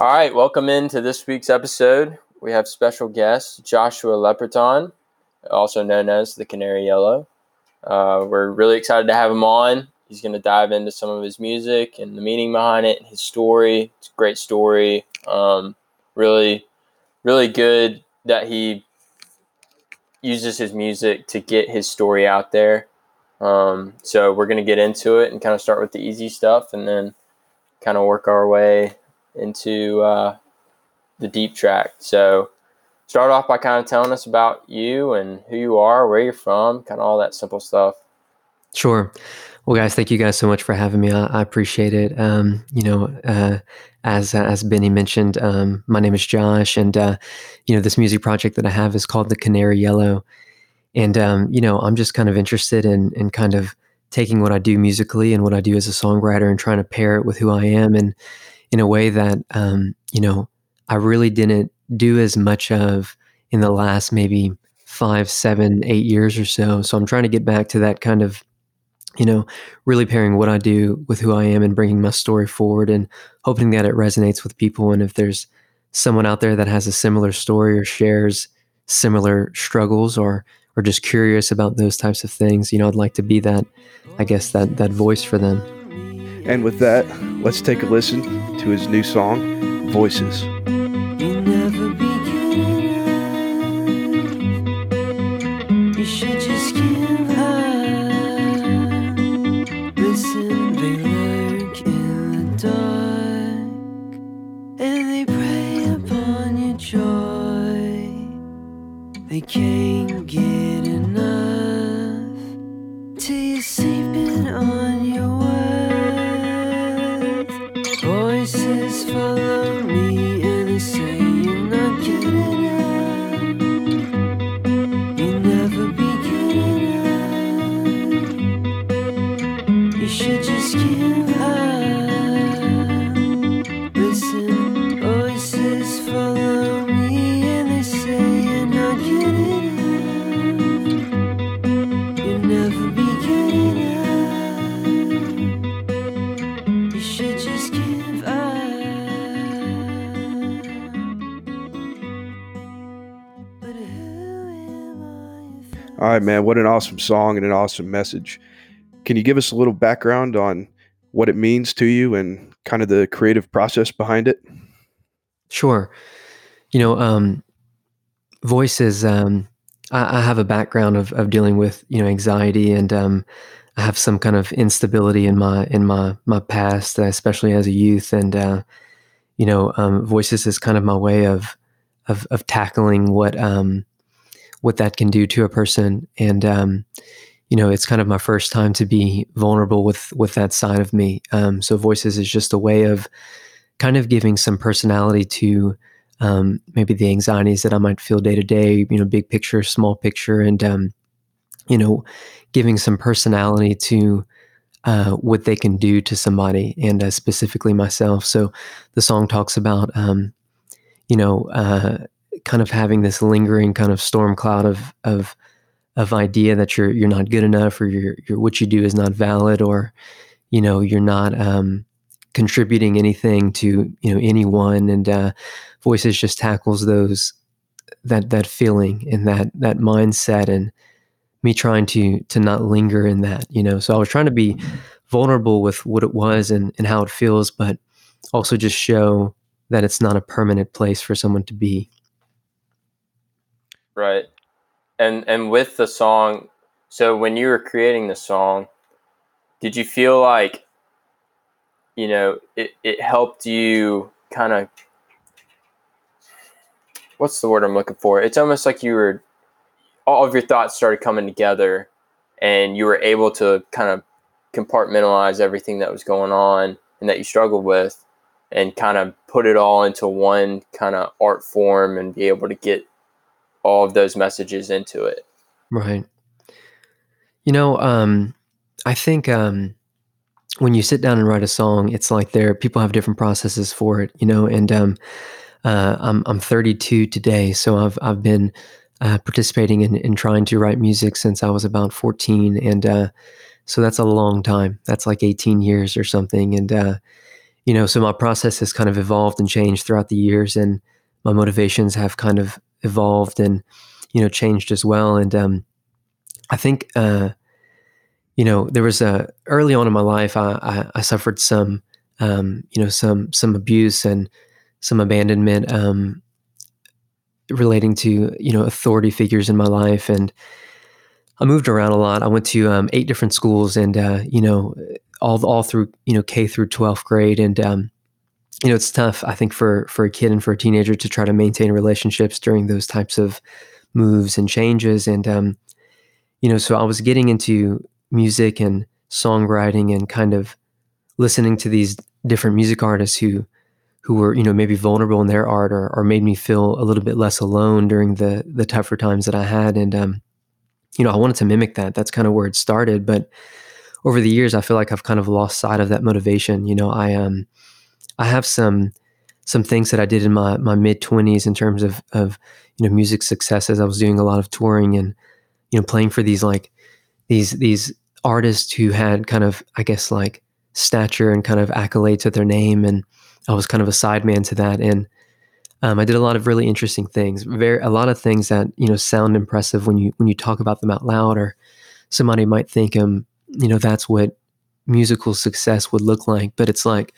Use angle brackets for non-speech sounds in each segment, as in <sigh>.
All right, welcome into this week's episode. We have special guest Joshua Leperton, also known as the Canary Yellow. Uh, we're really excited to have him on. He's going to dive into some of his music and the meaning behind it, his story. It's a great story. Um, really, really good that he uses his music to get his story out there. Um, so we're going to get into it and kind of start with the easy stuff and then kind of work our way into uh, the deep track. So, start off by kind of telling us about you and who you are, where you're from, kind of all that simple stuff. Sure. Well, guys, thank you guys so much for having me. I, I appreciate it. Um, you know, uh, as as Benny mentioned, um, my name is Josh, and uh, you know, this music project that I have is called the Canary Yellow, and um, you know, I'm just kind of interested in in kind of taking what I do musically and what I do as a songwriter and trying to pair it with who I am and in a way that um, you know I really didn't do as much of in the last maybe five, seven, eight years or so. So I'm trying to get back to that kind of you know really pairing what I do with who I am and bringing my story forward and hoping that it resonates with people. And if there's someone out there that has a similar story or shares similar struggles or or just curious about those types of things, you know, I'd like to be that, I guess that that voice for them. And with that, let's take a listen to his new song, Voices. All right, man, what an awesome song and an awesome message. Can you give us a little background on what it means to you and kind of the creative process behind it? Sure. You know, um, voices. Um, I, I have a background of, of dealing with you know anxiety, and um, I have some kind of instability in my in my my past, uh, especially as a youth. And uh, you know, um, voices is kind of my way of of, of tackling what um, what that can do to a person. And um, you know, it's kind of my first time to be vulnerable with with that side of me. Um, so, voices is just a way of kind of giving some personality to um, maybe the anxieties that I might feel day to day, you know, big picture, small picture, and um, you know, giving some personality to uh, what they can do to somebody, and uh, specifically myself. So the song talks about, um, you know, uh, kind of having this lingering kind of storm cloud of of of idea that you're you're not good enough, or you're, you're what you do is not valid, or you know, you're not um, contributing anything to you know anyone, and uh, voices just tackles those that that feeling and that that mindset and me trying to to not linger in that you know. So i was trying to be vulnerable with what it was and and how it feels but also just show that it's not a permanent place for someone to be Right. And and with the song, so when you were creating the song, did you feel like you know, it, it helped you kind of what's the word I'm looking for? It's almost like you were all of your thoughts started coming together and you were able to kind of compartmentalize everything that was going on and that you struggled with and kind of put it all into one kind of art form and be able to get all of those messages into it. right you know um i think um when you sit down and write a song it's like there people have different processes for it you know and um uh, I'm I'm 32 today, so I've I've been uh, participating in, in trying to write music since I was about 14, and uh, so that's a long time. That's like 18 years or something. And uh, you know, so my process has kind of evolved and changed throughout the years, and my motivations have kind of evolved and you know changed as well. And um, I think uh, you know there was a early on in my life I, I, I suffered some um, you know some some abuse and some abandonment um, relating to you know authority figures in my life and I moved around a lot. I went to um, eight different schools, and uh, you know, all all through you know K through twelfth grade, and um, you know, it's tough. I think for for a kid and for a teenager to try to maintain relationships during those types of moves and changes, and um, you know, so I was getting into music and songwriting and kind of listening to these different music artists who who were you know maybe vulnerable in their art or, or made me feel a little bit less alone during the the tougher times that I had and um, you know, I wanted to mimic that. That's kind of where it started. But over the years, I feel like I've kind of lost sight of that motivation. You know, I um, I have some some things that I did in my my mid twenties in terms of of you know music successes. I was doing a lot of touring and you know playing for these like these these artists who had kind of I guess like stature and kind of accolades at their name, and I was kind of a sideman to that. And um, I did a lot of really interesting things, very a lot of things that you know sound impressive when you when you talk about them out loud, or somebody might think, um, you know, that's what musical success would look like. But it's like,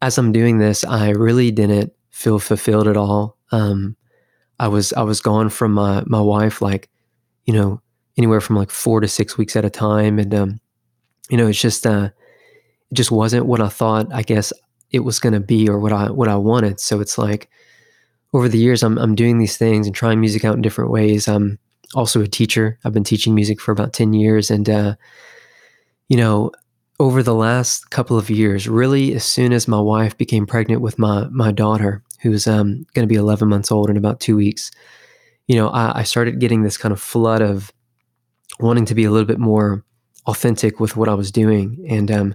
as I'm doing this, I really didn't feel fulfilled at all. Um, I was I was gone from my my wife like, you know, anywhere from like four to six weeks at a time, and um, you know, it's just uh, it just wasn't what I thought. I guess it was going to be or what I what I wanted. So it's like over the years, I'm I'm doing these things and trying music out in different ways. I'm also a teacher. I've been teaching music for about ten years, and uh, you know, over the last couple of years, really, as soon as my wife became pregnant with my my daughter, who's um, going to be 11 months old in about two weeks, you know, I, I started getting this kind of flood of wanting to be a little bit more authentic with what I was doing, and um,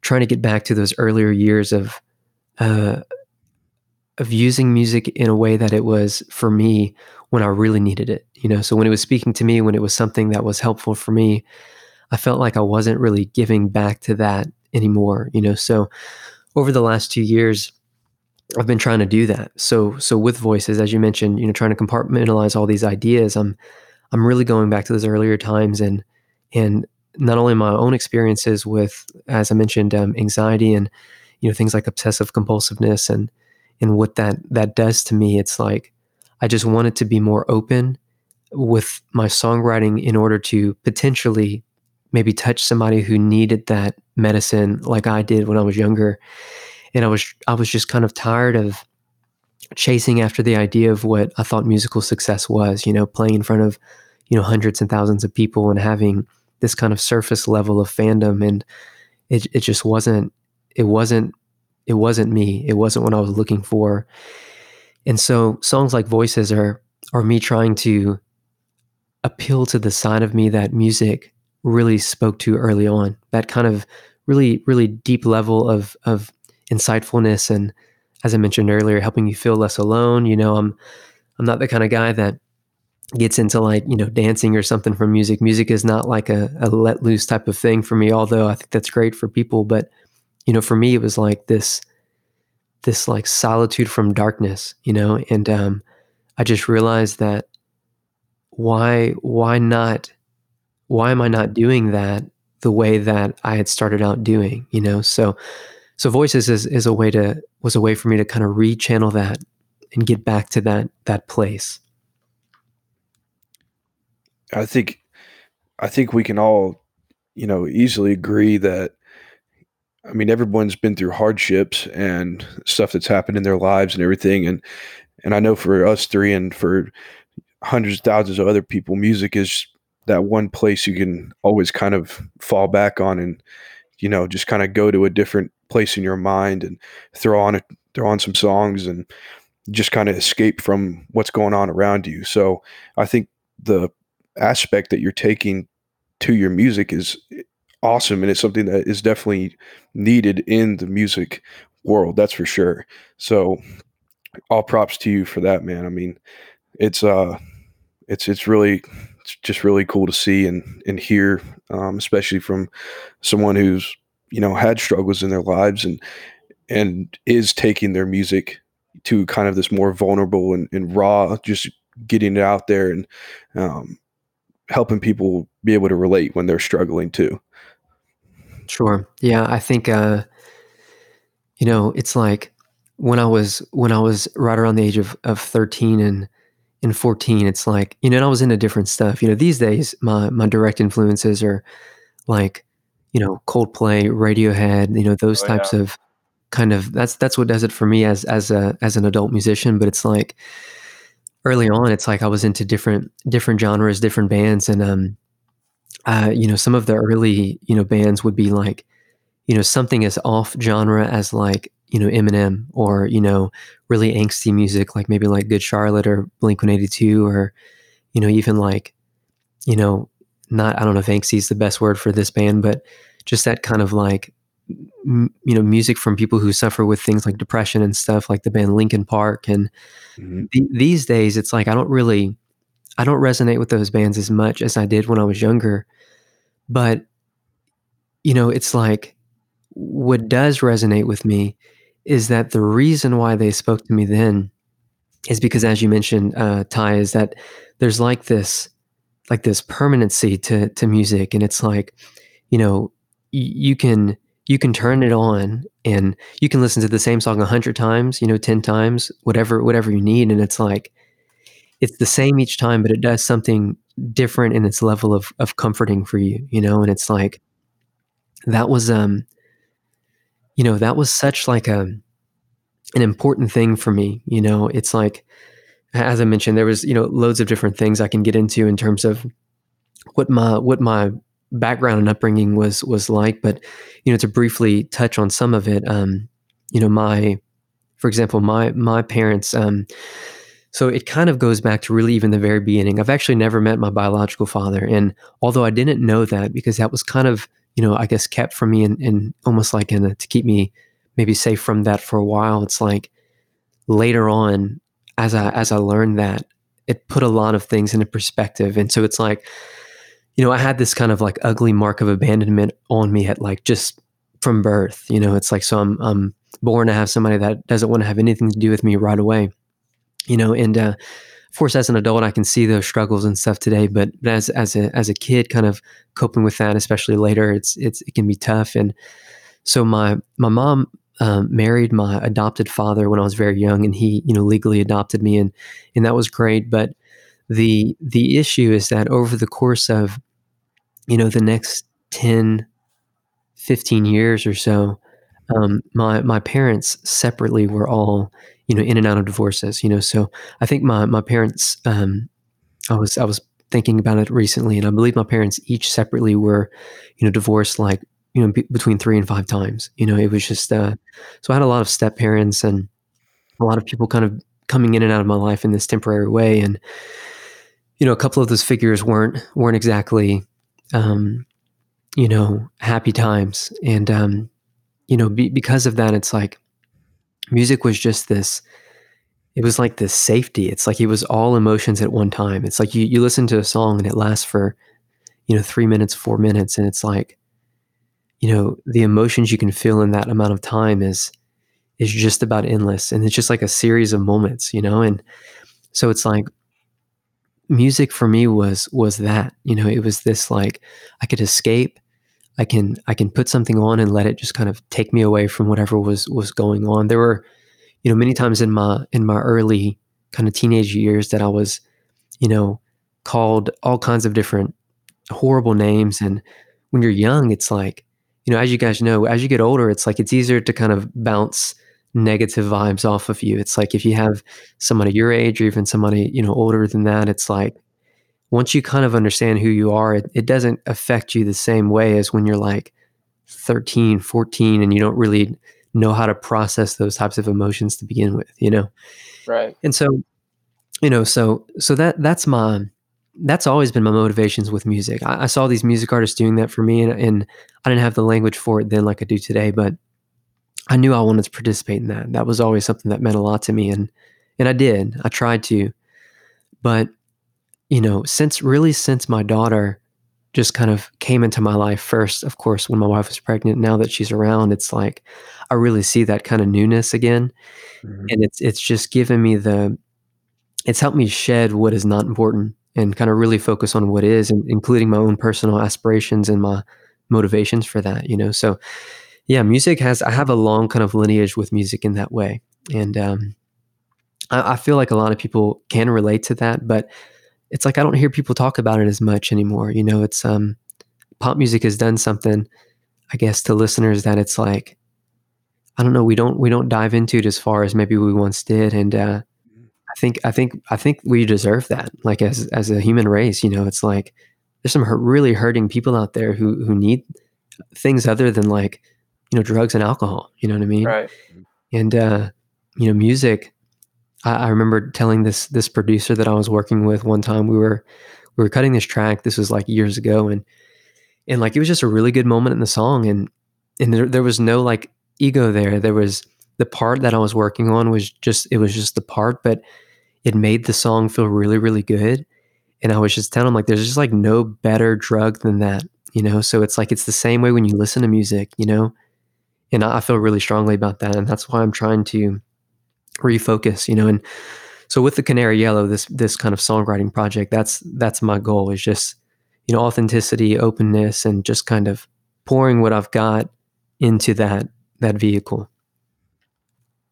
trying to get back to those earlier years of uh, of using music in a way that it was for me when I really needed it. You know, so when it was speaking to me, when it was something that was helpful for me, I felt like I wasn't really giving back to that anymore. You know, so over the last two years, I've been trying to do that. So so with voices, as you mentioned, you know, trying to compartmentalize all these ideas, I'm I'm really going back to those earlier times and and not only my own experiences with, as I mentioned, um, anxiety and you know things like obsessive compulsiveness and and what that that does to me it's like i just wanted to be more open with my songwriting in order to potentially maybe touch somebody who needed that medicine like i did when i was younger and i was i was just kind of tired of chasing after the idea of what i thought musical success was you know playing in front of you know hundreds and thousands of people and having this kind of surface level of fandom and it, it just wasn't it wasn't it wasn't me. It wasn't what I was looking for. And so songs like Voices are are me trying to appeal to the side of me that music really spoke to early on. That kind of really, really deep level of of insightfulness and as I mentioned earlier, helping you feel less alone. You know, I'm I'm not the kind of guy that gets into like, you know, dancing or something from music. Music is not like a, a let loose type of thing for me, although I think that's great for people. But you know, for me, it was like this, this like solitude from darkness, you know, and um, I just realized that why, why not, why am I not doing that the way that I had started out doing, you know? So, so voices is, is a way to, was a way for me to kind of rechannel that and get back to that, that place. I think, I think we can all, you know, easily agree that I mean, everyone's been through hardships and stuff that's happened in their lives and everything. And and I know for us three and for hundreds of thousands of other people, music is that one place you can always kind of fall back on and you know just kind of go to a different place in your mind and throw on a, throw on some songs and just kind of escape from what's going on around you. So I think the aspect that you're taking to your music is awesome and it's something that is definitely needed in the music world that's for sure so all props to you for that man i mean it's uh it's it's really it's just really cool to see and and hear um, especially from someone who's you know had struggles in their lives and and is taking their music to kind of this more vulnerable and, and raw, just getting it out there and um, helping people be able to relate when they're struggling too. Sure. Yeah, I think uh, you know, it's like when I was when I was right around the age of, of 13 and and 14, it's like, you know, and I was into different stuff. You know, these days my my direct influences are like, you know, Coldplay, Radiohead, you know, those Oh, types of kind of that's that's what does it for me as as a as an adult musician. But it's like early on, it's like I was into different different genres, different bands, and um, uh, you know, some of the early you know bands would be like, you know, something as off genre as like you know Eminem or you know really angsty music like maybe like Good Charlotte or Blink One Eighty Two or you know even like you know not I don't know if angsty is the best word for this band, but just that kind of like m- you know music from people who suffer with things like depression and stuff like the band Linkin Park and Mhm. the, these days it's like I don't really I don't resonate with those bands as much as I did when I was younger but you know it's like what does resonate with me is that the reason why they spoke to me then is because as you mentioned uh Ty is that there's like this like this permanency to to music. And it's like you know y- you can you can turn it on and you can listen to the same song a hundred times, you know, ten times, whatever whatever you need, and it's like it's the same each time, but it does something different in its level of of comforting for you, you know, and it's like that was um you know that was such like a an important thing for me you know? It's like as i mentioned there was you know loads of different things i can get into in terms of what my what my background and upbringing was was like but you know to briefly touch on some of it um you know my for example my my parents um so it kind of goes back to really even the very beginning. I've actually never met my biological father and although i didn't know that because that was kind of you know i guess kept from me and, and almost like in a, to keep me maybe safe from that for a while. It's like later on as i as i learned that it put a lot of things into perspective. And so it's like you know i had this kind of like ugly mark of abandonment on me at like just from birth you know? It's like so i'm i'm born to have somebody that doesn't want to have anything to do with me right away you know? And uh of course as an adult i can see those struggles and stuff today but, but as as a as a kid kind of coping with that especially later it's it's it can be tough and so my my mom um, married my adopted father when I was very young, and he you know legally adopted me, and and that was great. But the the issue is that over the course of you know the next 10 15 years or so um, my my parents separately were all you know in and out of divorces you know so i think my my parents um, i was i was thinking about it recently and i believe my parents each separately were you know divorced like you know be, between three and five times you know it was just uh so i had a lot of step parents and a lot of people kind of coming in and out of my life in this temporary way and you know a couple of those figures weren't weren't exactly um you know happy times and um you know be, because of that it's like music was just this it was like this safety. It's like it was all emotions at one time. It's like you you listen to a song and it lasts for you know 3 minutes 4 minutes and it's like you know the emotions you can feel in that amount of time is is just about endless. And it's just like a series of moments you know? And so it's like music for me was was that you know? It was this like i could escape i can i can put something on and let it just kind of take me away from whatever was was going on. There were you know many times in my in my early kind of teenage years that i was you know called all kinds of different horrible names. And when you're young it's like you know as you guys know as you get older it's like it's easier to kind of bounce negative vibes off of you. It's like if you have somebody your age or even somebody you know older than that it's like once you kind of understand who you are it, it doesn't affect you the same way as when you're like 13 14 and you don't really know how to process those types of emotions to begin with you know? Right. and so you know so so that that's my that's always been my motivations with music. I, I saw these music artists doing that for me and, and i didn't have the language for it then like i do today but i knew i wanted to participate in that. That was always something that meant a lot to me and and i did. I tried to. But you know since really since my daughter just kind of came into my life first, of course, when my wife was pregnant. Now that she's around, it's like I really see that kind of newness again. Mhm. And it's it's just given me the it's helped me shed what is not important and kind of really focus on what is, and including my own personal aspirations and my motivations for that, you know. So yeah, music has I have a long kind of lineage with music in that way. And um I, I feel like a lot of people can relate to that, but it's like I don't hear people talk about it as much anymore. You know, it's um pop music has done something, I guess, to listeners that it's like I don't know, we don't we don't dive into it as far as maybe we once did. And uh I think I think I think we deserve that. Like as as a human race, you know, it's like there's some hurt, really hurting people out there who who need things other than like you know drugs and alcohol. You know what I mean? Right. and uh, you know music I, I remember telling this this producer that i was working with one time we were we were cutting this track this was like years ago and and like it was just a really good moment in the song and and there, there was no like ego there. There was the part that i was working on was just it was just the part but it made the song feel really really good and i was just telling him like there's just like no better drug than that you know? So it's like it's the same way when you listen to music you know? And I I feel really strongly about that, and that's why I'm trying to refocus. You know, and so with the Canary Yellow, this this kind of songwriting project, that's that's my goal is just you know authenticity, openness, and just kind of pouring what I've got into that that vehicle.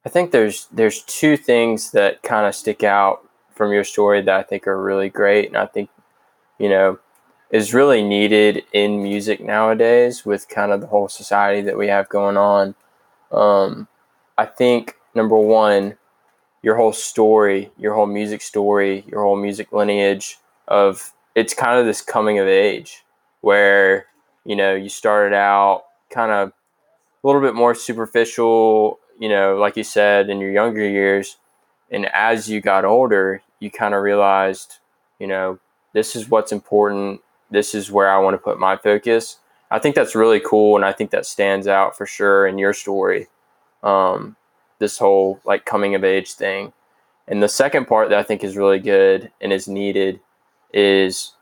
I think there's there's two things that kind of stick out from your story that I think are really great, and I think you know is really needed in music nowadays with kind of the whole society that we have going on. Um, I think number one, your whole story, your whole music story, your whole music lineage of it's kind of this coming of age where you know you started out kind of a little bit more superficial, you know, like you said in your younger years, and as you got older, you kind of realized, you know, this is what's important. This is where I want to put my focus. I think that's really cool, and I think that stands out for sure in your story. Um, this whole like coming of age thing. And the second part that I think is really good and is needed is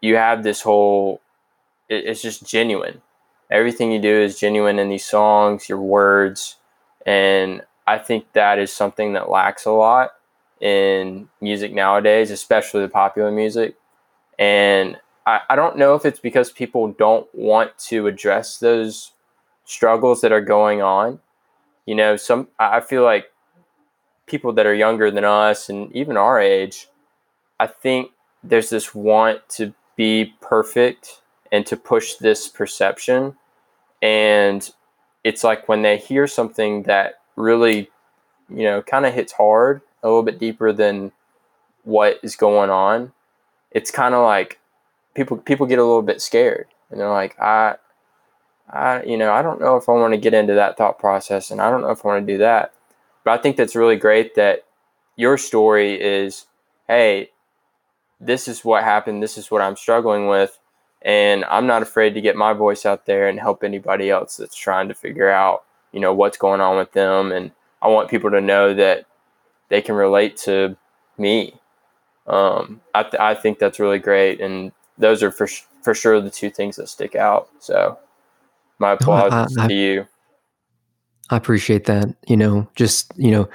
you have this whole it, it's just genuine. Everything you do is genuine in these songs, your words, and I think that is something that lacks a lot in music nowadays, especially the popular music. And I, I don't know if it's because people don't want to address those struggles that are going on. You know, some I feel like people that are younger than us and even our age, I think there's this want to be perfect and to push this perception. And it's like when they hear something that really, you know, kind of hits hard, a little bit deeper than what is going on, it's kind of like people people get a little bit scared and they're like, I I you know, I don't know if I want to get into that thought process and I don't know if I want to do that. But I think that's really great that your story is, hey, this is what happened, this is what I'm struggling with, and I'm not afraid to get my voice out there and help anybody else that's trying to figure out, you know, what's going on with them and I want people to know that they can relate to me. Um, I, th- I think that's really great, and those are for sh- for sure the two things that stick out. So, my No, I- applause I- to you. I appreciate that. You know, just you know,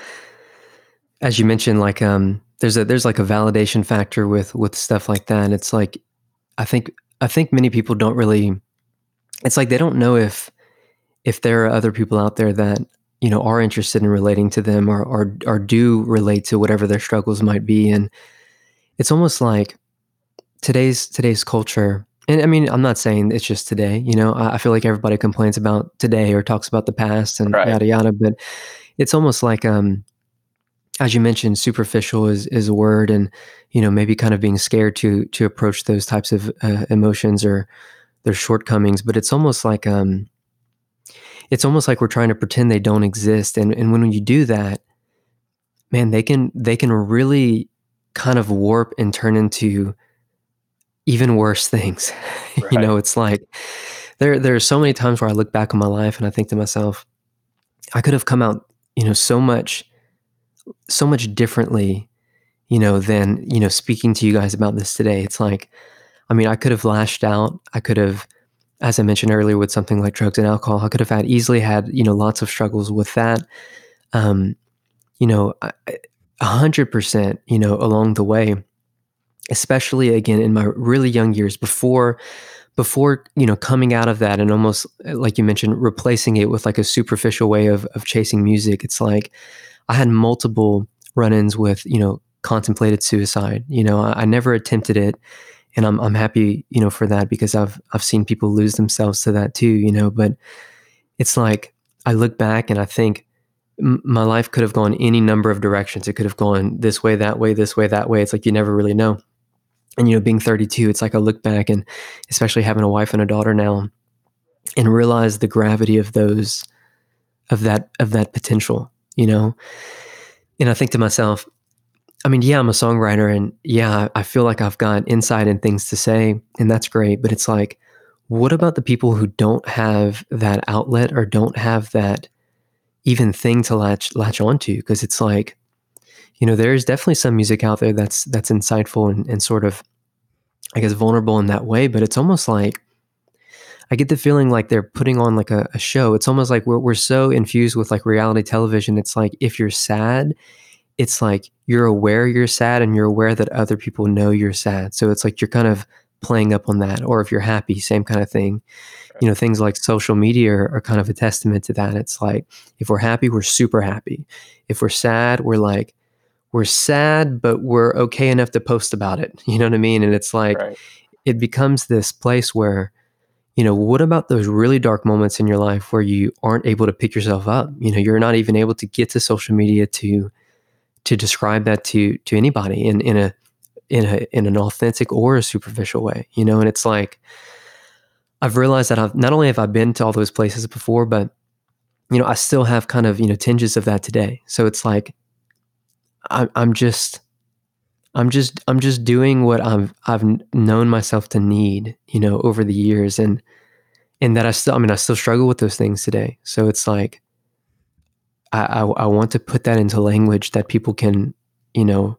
as you mentioned, like um, there's a there's like a validation factor with with stuff like that. It's like I think I think many people don't really. It's like they don't know if if there are other people out there that you know are interested in relating to them or or or do relate to whatever their struggles might be, and it's almost like today's today's culture. And I mean, I'm not saying it's just today. You know, I, I feel like everybody complains about today or talks about the past and Right. yada yada. But it's almost like um, as you mentioned, superficial is is a word, and you know maybe kind of being scared to to approach those types of uh, emotions or their shortcomings. But it's almost like um, it's almost like we're trying to pretend they don't exist, and and when you do that, man, they can they can really kind of warp and turn into even worse things. <laughs> you know, it's like there there are so many times where I look back on my life and I think to myself, I could have come out, you know, so much so much differently, you know, than, you know, speaking to you guys about this today. It's like I mean, I could have lashed out. I could have, as I mentioned earlier, with something like drugs and alcohol, I could have had easily had, you know, lots of struggles with that. Um, you know, a hundred percent, you know, along the way, especially again in my really young years before, before, you know, coming out of that and almost uh, like you mentioned, replacing it with like a superficial way of, of chasing music. It's like I had multiple run-ins with, you know, contemplated suicide. You know, I, I never attempted it and I'm I'm happy, you know, for that because I've I've seen people lose themselves to that too, you know. But it's like I look back and I think my life could have gone any number of directions. It could have gone this way, that way, this way, that way. It's like you never really know. And you know, being 32, it's like I look back and especially having a wife and a daughter now, and realize the gravity of those, of that, of that potential. You know, and I think to myself, I mean, yeah, I'm a songwriter and yeah, I feel like I've got insight and things to say, and that's great. But it's like, what about the people who don't have that outlet or don't have that even thing to latch latch onto? Because it's like, you know, there's definitely some music out there that's that's insightful and, and sort of, I guess, vulnerable in that way. But it's almost like I get the feeling like they're putting on like a, a show. It's almost like we're we're so infused with like reality television. It's like if you're sad it's like you're aware you're sad and you're aware that other people know you're sad. So it's like you're kind of playing up on that. Or if you're happy, same kind of thing. You know, things like social media are, are kind of a testament to that. It's like if we're happy, we're super happy. If we're sad, we're like, we're sad, but we're okay enough to post about it. <laughs> You know what I mean? And it's like, Right. it becomes this place where, you know, what about those really dark moments in your life where you aren't able to pick yourself up? You know, you're not even able to get to social media to to describe that to to anybody in in a in a in an authentic or a superficial way, you know. And it's like I've realized that I've not only have I been to all those places before, but you know, I still have kind of you know tinges of that today. So it's like I'm I'm just I'm just I'm just doing what I've I've known myself to need, you know, over the years, and and that I still I mean I still struggle with those things today. So it's like I, I, I want to put that into language that people can, you know,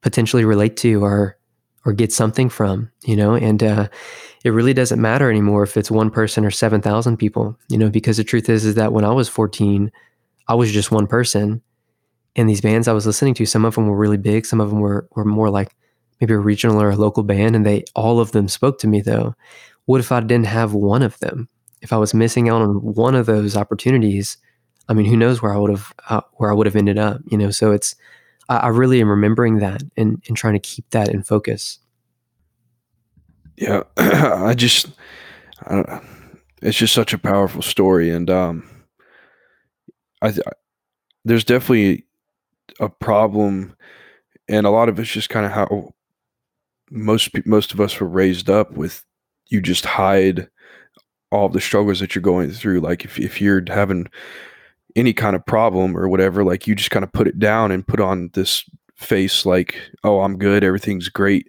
potentially relate to or or get something from, you know, and uh, it really doesn't matter anymore if it's one person or seven thousand people, you know, because the truth is is that when I was fourteen, I was just one person, and these bands I was listening to, some of them were really big, some of them were were more like maybe a regional or a local band, and they all of them spoke to me though. What if I didn't have one of them? If I was missing out on one of those opportunities, I mean, who knows where I would have uh, where I would have ended up, you know? So it's I, I really am remembering that and and trying to keep that in focus. Yeah, <clears throat> I just, I it's just such a powerful story, and um, I, th- there's definitely a problem, and a lot of it's just kind of how most most of us were raised up with. You just hide all the struggles that you're going through. Like if if you're having any kind of problem or whatever, like you just kind of put it down and put on this face like, oh, I'm good, everything's great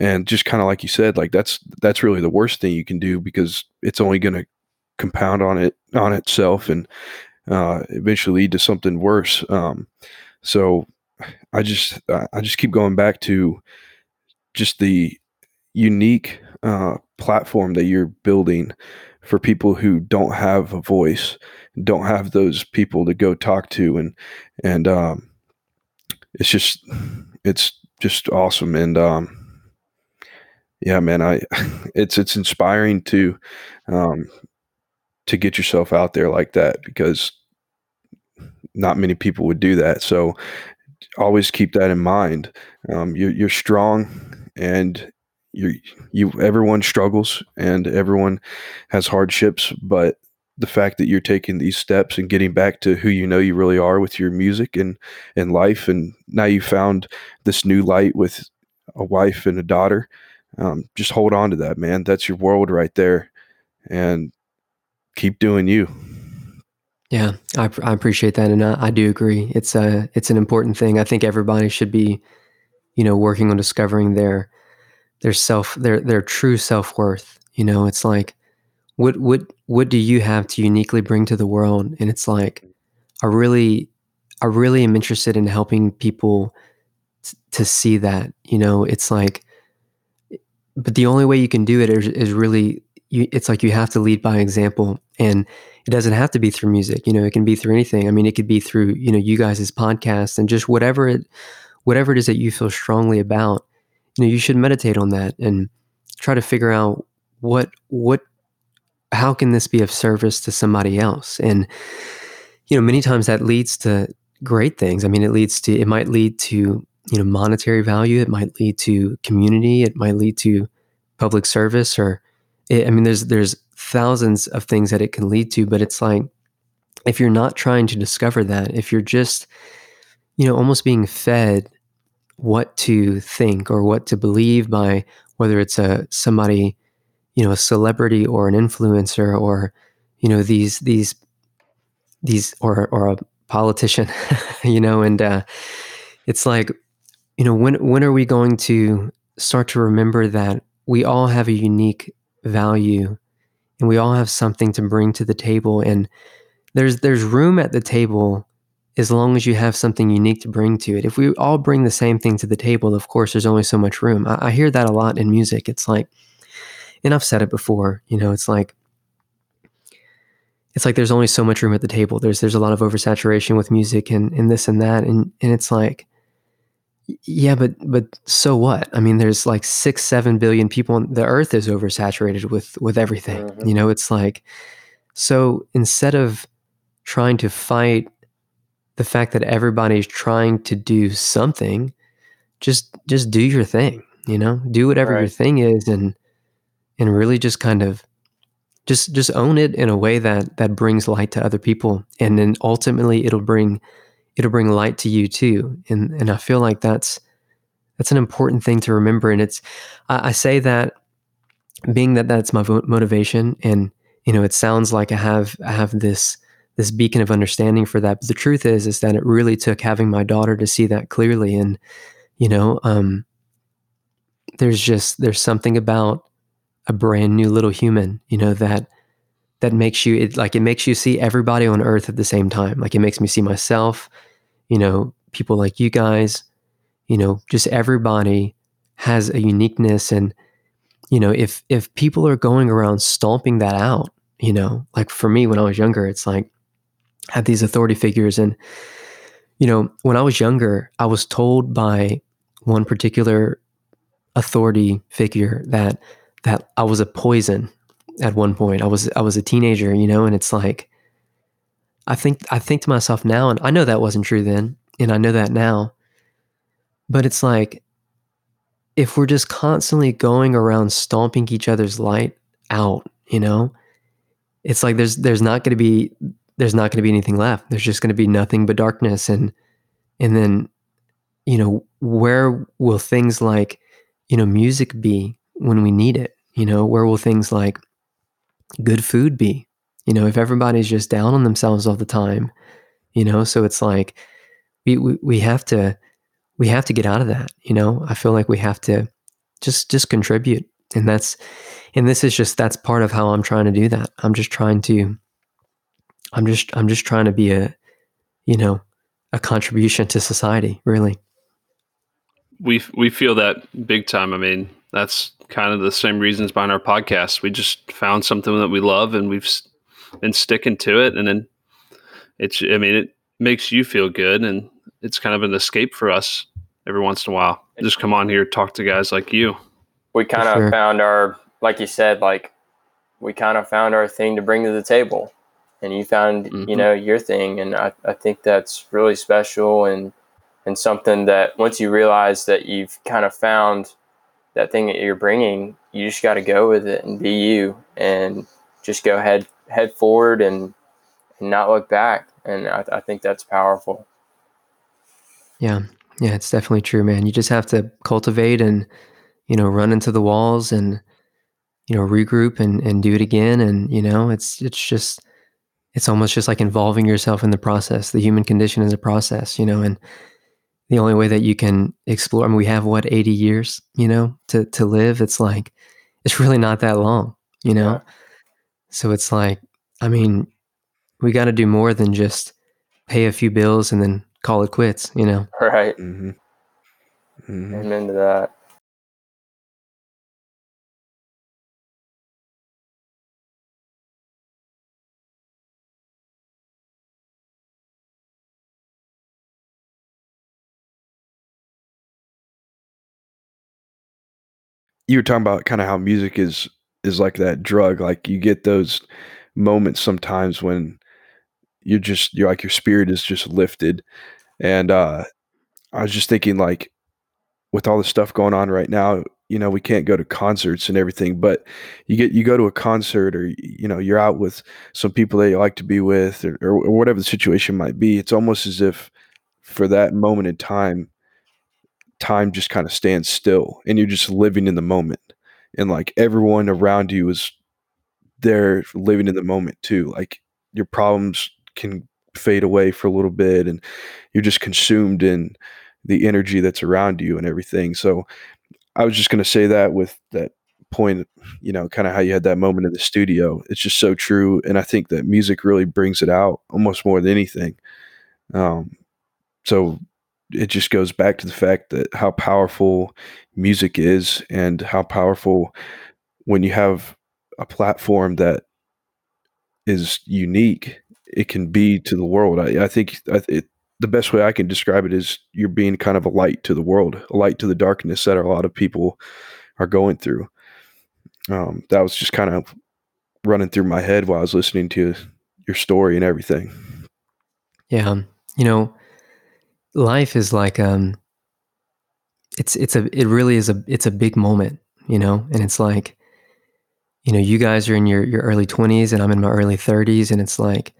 and just kind of like you said like that's that's really the worst thing you can do because it's only going to compound on it on itself and uh, eventually lead to something worse um, so i just I- just keep going back to just the unique uh, platform that you're building for people who don't have a voice don't have those people to go talk to and and um, it's just it's just awesome and um, yeah man i <laughs> it's it's inspiring to um to get yourself out there like that because not many people would do that so always keep that in mind um you're, you're strong and you you everyone struggles and everyone has hardships but the fact that you're taking these steps and getting back to who you know you really are with your music and and life and now you found this new light with a wife and a daughter um, just hold on to that, man. That's your world right there, and keep doing you. Yeah, I, I appreciate that, and I, I do agree. It's a it's an important thing. I think everybody should be, you know, working on discovering their their self their their true self worth. You know, it's like what what what do you have to uniquely bring to the world? And it's like I really I really am interested in helping people t- to see that. You know, it's like but the only way you can do it is, is really you, it's like you have to lead by example and it doesn't have to be through music you know it can be through anything. I mean it could be through you know you guys' podcast and just whatever it whatever it is that you feel strongly about you know you should meditate on that and try to figure out what what how can this be of service to somebody else? And you know many times that leads to great things. I mean it leads to it might lead to you know monetary value it might lead to community it might lead to public service or it, i mean there's there's thousands of things that it can lead to but it's like if you're not trying to discover that if you're just you know almost being fed what to think or what to believe by whether it's a somebody you know a celebrity or an influencer or you know these these these or or a politician <laughs> you know and uh it's like you know when when are we going to start to remember that we all have a unique value and we all have something to bring to the table and there's there's room at the table as long as you have something unique to bring to it. If we all bring the same thing to the table of course there's only so much room. I, I hear that a lot in music. It's like and i've said it before you know it's like it's like there's only so much room at the table. There's there's a lot of oversaturation with music and and this and that and and it's like yeah, but but so what? I mean, there's like six, seven billion people. On, the Earth is oversaturated with with everything. Mhm. You know, it's like so instead of trying to fight the fact that everybody's trying to do something, just just do your thing. You know, do whatever your thing is, and and really just kind of just just own it in a way that that brings light to other people, and then ultimately it'll bring it'll bring light to you too. And and I feel like that's that's an important thing to remember. And it's I, I say that being that that's my vo- motivation, and you know, it sounds like I have I have this this beacon of understanding for that. But the truth is, is that it really took having my daughter to see that clearly. And you know, um, there's just there's something about a brand new little human, you know, that that makes you it like it makes you see everybody on earth at the same time. Like it makes me see myself, you know, people like you guys, you know, just everybody has a uniqueness and you know, if if people are going around stomping that out, you know, like for me when I was younger, it's like I had these authority figures and you know, when I was younger, I was told by one particular authority figure that that I was a poison at one point. I was I was a teenager, you know, and it's like I think I think to myself now, and I know that wasn't true then, and I know that now. But it's like if we're just constantly going around stomping each other's light out, you know, it's like there's there's not going to be there's not going to be anything left. There's just going to be nothing but darkness, and and then you know where will things like you know music be when we need it? You know where will things like good food be? You know if everybody's just down on themselves all the time, you know. So it's like we we, we have to we have to get out of that. You know I feel like we have to just just contribute, and that's and this is just that's part of how I'm trying to do that. I'm just trying to I'm just I'm just trying to be a you know a contribution to society, really. we we feel that big time. I mean, that's kind of the same reasons behind our podcast. We just found something that we love, and we've been sticking to it. And then it's, I mean, it makes you feel good, and it's kind of an escape for us every once in a while. Just come on here, talk to guys like you. we kind of sure. found our like you said like we kind of found our thing to bring to the table and you found you Mhm. know your thing and I, I think that's really special and and something that once you realize that you've kind of found that thing that you're bringing you just got to go with it and be you and just go head head forward and and not look back and I, I think that's powerful Yeah, yeah, it's definitely true, man. You just have to cultivate and you know run into the walls and you know regroup and and do it again. And you know it's it's just it's almost just like involving yourself in the process. The human condition is a process, you know, and the only way that you can explore. I mean, we have what eighty years, you know, to to live. It's like it's really not that long, you know. Yeah. So it's like, I mean, we got to do more than just pay a few bills and then call it quits, you know. right Mm-hmm. Mm-hmm. amen to that you were talking about kind of how music is is like that drug. Like you get those moments sometimes when you're just you're like your spirit is just lifted. And uh I was just thinking like with all the stuff going on right now, you know, we can't go to concerts and everything, but you get you go to a concert or you know, you're out with some people that you like to be with or, or whatever the situation might be. It's almost as if for that moment in time, time just kind of stands still and you're just living in the moment. And like everyone around you is there living in the moment too. Like your problems can fade away for a little bit and you're just consumed in the energy that's around you and everything. So I was just going to say that with that point, you know, kind of how you had that moment in the studio. It's just so true. And I think that music really brings it out almost more than anything. Um, so it just goes back to the fact that how powerful music is and how powerful when you have a platform that is unique it can be to the world i, I think it, the best way i can describe it is you're being kind of a light to the world a light to the darkness that a lot of people are going through um, that was just kind of running through my head while i was listening to your story and everything Yeah. You know, life is like um it's it's a it really is a it's a big moment, you know? And it's like you know, you guys are in your your early 20s and I'm in my early 30s and it's like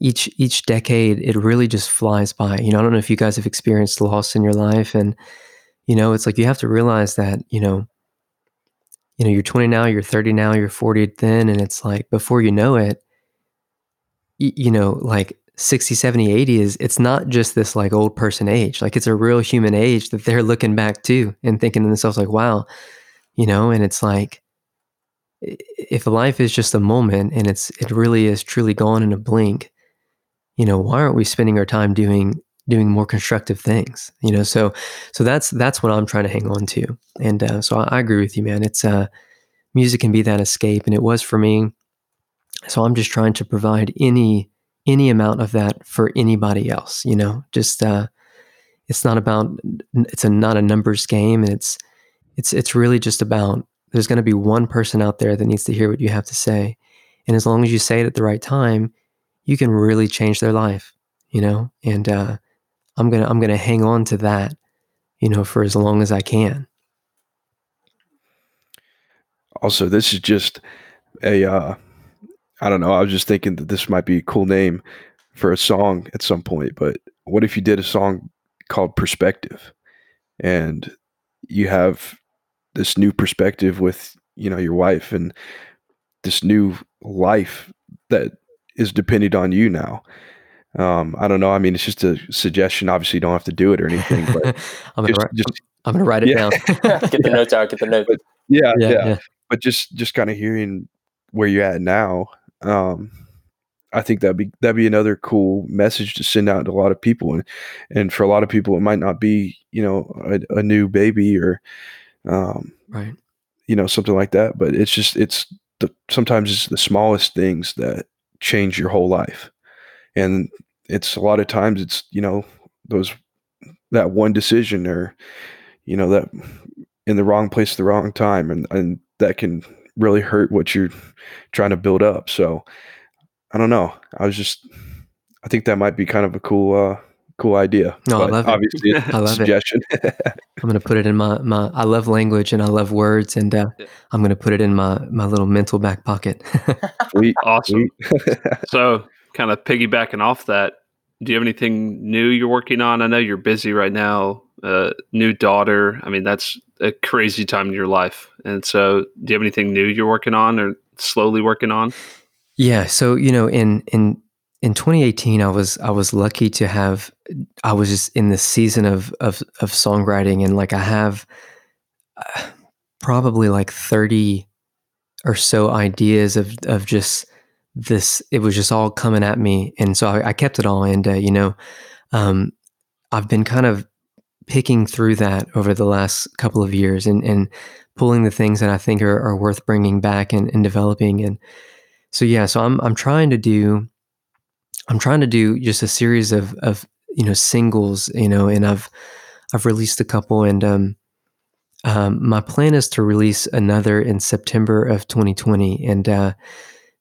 each each decade it really just flies by. You know, I don't know if you guys have experienced loss in your life and you know, it's like you have to realize that, you know, you know, you're 20 now, you're 30 now, you're 40 then and it's like before you know it you know, like 60, 70, 80 is it's not just this like old person age. Like it's a real human age that they're looking back to and thinking to themselves like, wow, you know, and it's like if life is just a moment and it's it really is truly gone in a blink, you know, why aren't we spending our time doing doing more constructive things? You know, so so that's that's what I'm trying to hang on to. And uh, so I, I agree with you, man. It's uh music can be that escape and it was for me. So I'm just trying to provide any any amount of that for anybody else, you know. Just uh it's not about it's a not a numbers game and it's it's it's really just about there's going to be one person out there that needs to hear what you have to say. And as long as you say it at the right time, you can really change their life, you know? And uh I'm to I'm to hang on to that, you know, for as long as I can. also this is just a uh i don't know i was just thinking that this might be a cool name for a song at some point but what if you did a song called perspective and you have this new perspective with you know your wife and this new life that is dependent on you now um i don't know i mean it's just a suggestion obviously you don't have to do it or anything but <laughs> I'm going just, to write, just I'm going to write it yeah. down. <laughs> get the <laughs> notes out. Get the notes. yeah yeah, yeah yeah. but just just kind of hearing where you're at now um i think that'd be that'd be another cool message to send out to a lot of people and and for a lot of people it might not be you know a, a new baby or um Right. you know something like that but it's just it's the sometimes it's the smallest things that change your whole life and it's a lot of times it's you know those that one decision or you know that in the wrong place at the wrong time and and that can really hurt what you're trying to build up so i don't know i was just i think that might be kind of a cool uh cool idea No, I but love it. obviously <laughs> it's I a love it. suggestion I'm going to put it in my, my I love language and I love words and uh, I'm going to put it in my my little mental back pocket. <laughs> sweet Awesome. sweet <laughs> So, kind of piggybacking off that, do you have anything new you're working on? I know you're busy right now. Uh, new daughter. I mean, that's a crazy time in your life. And so, do you have anything new you're working on or slowly working on? Yeah. So you know, in in in 2018, I was I was lucky to have I was just in the season of of of songwriting, and like I have uh, probably like 30 or so ideas of of just this. It was just all coming at me, and so I, I kept it all. And uh, you know, um, I've been kind of picking through that over the last couple of years, and and pulling the things that I think are, are worth bringing back and, and developing and so yeah so i'm i'm trying to do i'm trying to do just a series of of you know singles you know and i've i've released a couple and um um, my plan is to release another in September of 2020. And uh,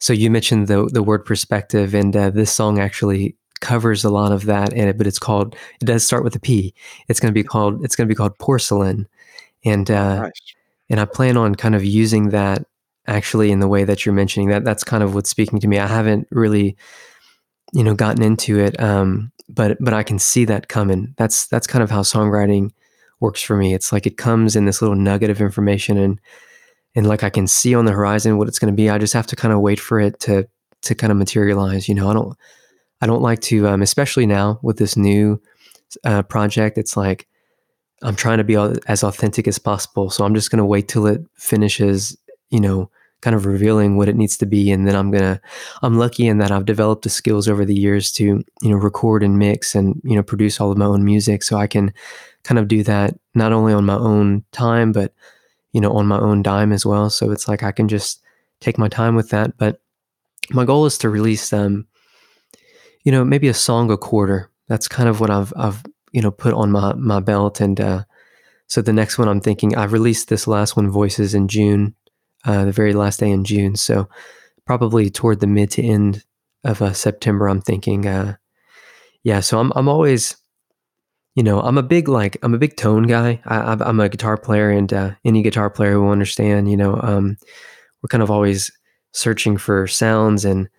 so you mentioned the the word perspective, and uh, this song actually covers a lot of that in it. But it's called. It does start with a P. It's going to be called. It's going to be called porcelain, and uh, Nice. and I plan on kind of using that actually in the way that you're mentioning that. That's kind of what's speaking to me. I haven't really, you know, gotten into it, um, but but I can see that coming. That's that's kind of how songwriting works for me. It's like it comes in this little nugget of information, and and like I can see on the horizon what it's going to be. I just have to kind of wait for it to to kind of materialize. You know, I don't I don't like to, um, especially now with this new uh, project. It's like I'm trying to be as authentic as possible. So I'm just going to wait till it finishes, you know, kind of revealing what it needs to be. And then I'm to, I'm lucky in that I've developed the skills over the years to, you know, record and mix and, you know, produce all of my own music. So I can kind of do that not only on my own time, but, you know, on my own dime as well. So it's like I can just take my time with that. But my goal is to release, um, you know, maybe a song a quarter. That's kind of what I've, I've, you know, put on my, my belt. And, uh, so the next one I'm thinking I've released this last one voices in June, uh, the very last day in June. So probably toward the mid to end of uh, September, I'm thinking, uh, yeah. So I'm, I'm always, you know, I'm a big, like, I'm a big tone guy. I, I'm- I'm a guitar player and, uh, any guitar player will understand, you know, um, we're kind of always searching for sounds and,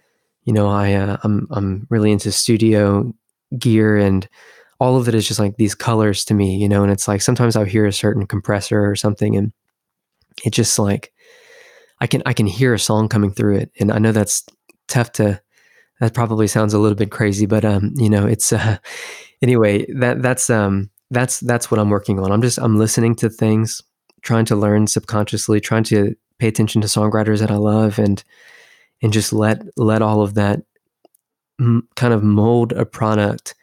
you know, I, uh, I'm, I'm really into studio gear and, all of it is just like these colors to me, you know, and it's like sometimes I'll hear a certain compressor or something and it just like I can I can hear a song coming through it. And I know that's tough to that probably sounds a little bit crazy, but um, you know, it's uh anyway, that that's um that's that's what I'm working on. I'm just I'm listening to things, trying to learn subconsciously, trying to pay attention to songwriters that I love and and just let let all of that m- kind of mold a product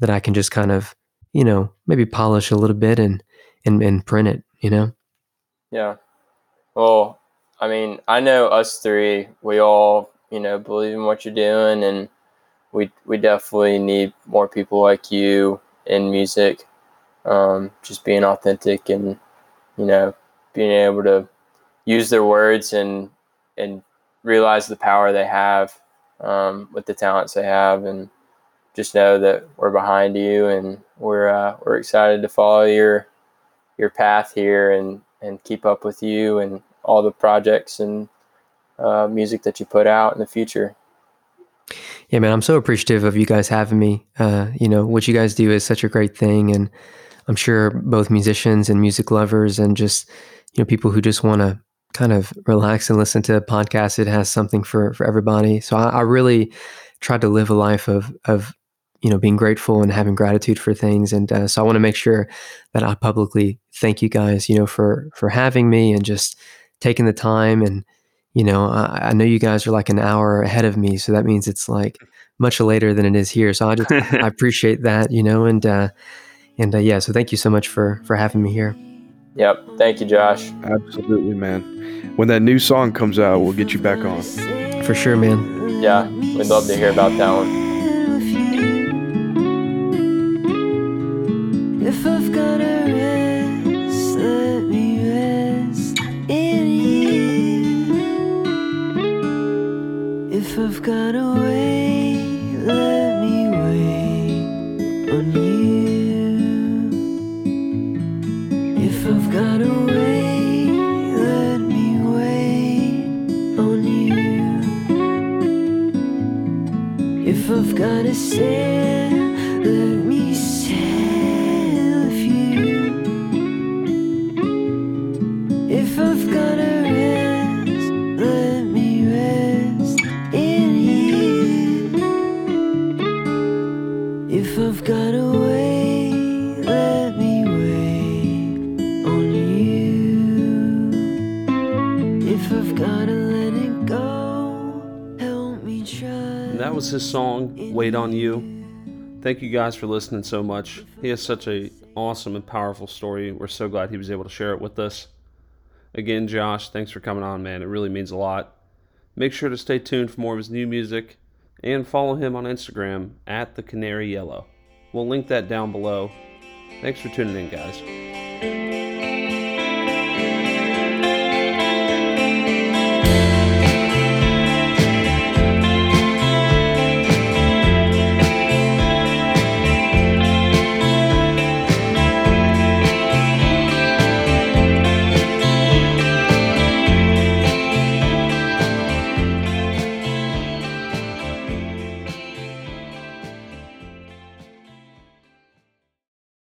that I can just kind of, you know, maybe polish a little bit and and and print it, you know. Yeah. Well, I mean, I know us three, we all, you know, believe in what you're doing and we we definitely need more people like you in music. Um, just being authentic and, you know, being able to use their words and and realize the power they have um, with the talents they have and just know that we're behind you and we're uh, we're excited to follow your your path here and and keep up with you and all the projects and uh, music that you put out in the future. Yeah, man, I'm so appreciative of you guys having me. Uh, you know, what you guys do is such a great thing and I'm sure both musicians and music lovers and just, you know, people who just want to kind of relax and listen to a podcast, it has something for for everybody. So I, I really tried to live a life of of you know being grateful and having gratitude for things and uh, so i want to make sure that i publicly thank you guys you know for for having me and just taking the time and you know I, I know you guys are like an hour ahead of me so that means it's like much later than it is here so i just i <laughs> appreciate that you know and uh and uh, yeah so thank you so much for for having me here Yep. Thank you, Josh. Absolutely, man. When that new song comes out, we'll get you back on. for sure man Yeah, we'd love to hear about that one. I've his song, Wait on You. Thank you guys for listening so much. He has such a awesome and powerful story. We're so glad he was able to share it with us. Again, Josh, thanks for coming on, man. It really means a lot. Make sure to stay tuned for more of his new music and follow him on Instagram at the Canary Yellow. We'll link that down below. Thanks for tuning in, guys.